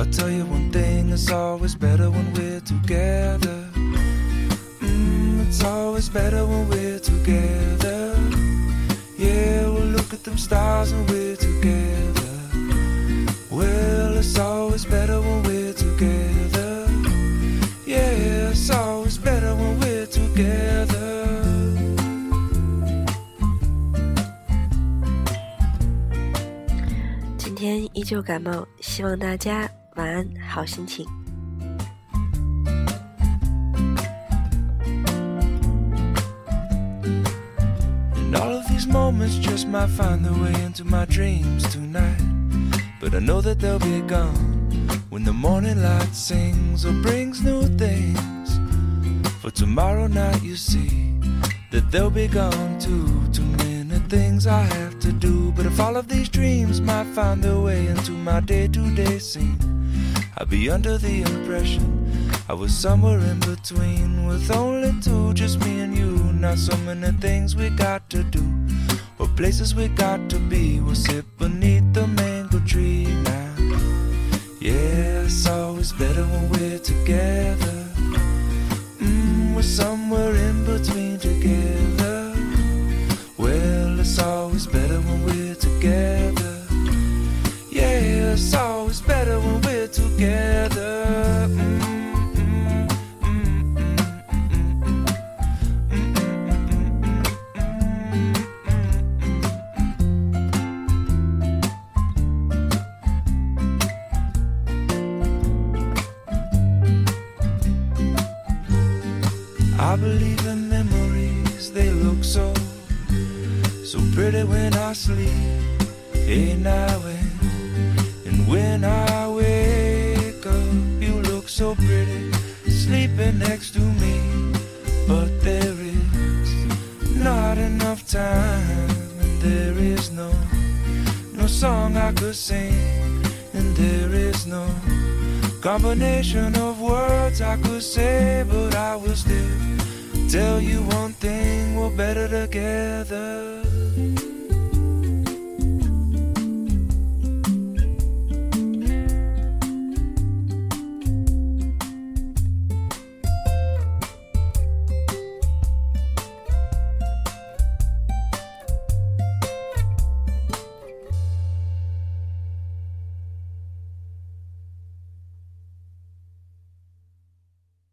I'll tell you one thing, it's always better when we're together. Mm, it's always better when we're together. Yeah, we'll look at them stars when we're together. Well, it's always better when we're together. Yeah, it's always better when we're together. 今天依旧感冒，希望大家 晚安，好心情。And all of these moments just might find their way into my dreams tonight. But I know that they'll be gone when the morning light sings or brings new things. For tomorrow night, you see that they'll be gone too. Too many things I have to do. But if all of these dreams might find their way into my day to day scene, I'd be under the impression I was somewhere in between with only two, just me and you. Not so many things we got to do, or places we got to be. We'll sit beneath the mango tree now. Yeah, it's always better when we're together. I believe in memories, they look so, so pretty when I sleep. Hey, now when, and when I wake up, you look so pretty, sleeping next to me. But there is not enough time, and there is no, no song I could sing, and there is no combination of words I could say, but I will still tell you one thing we're better together.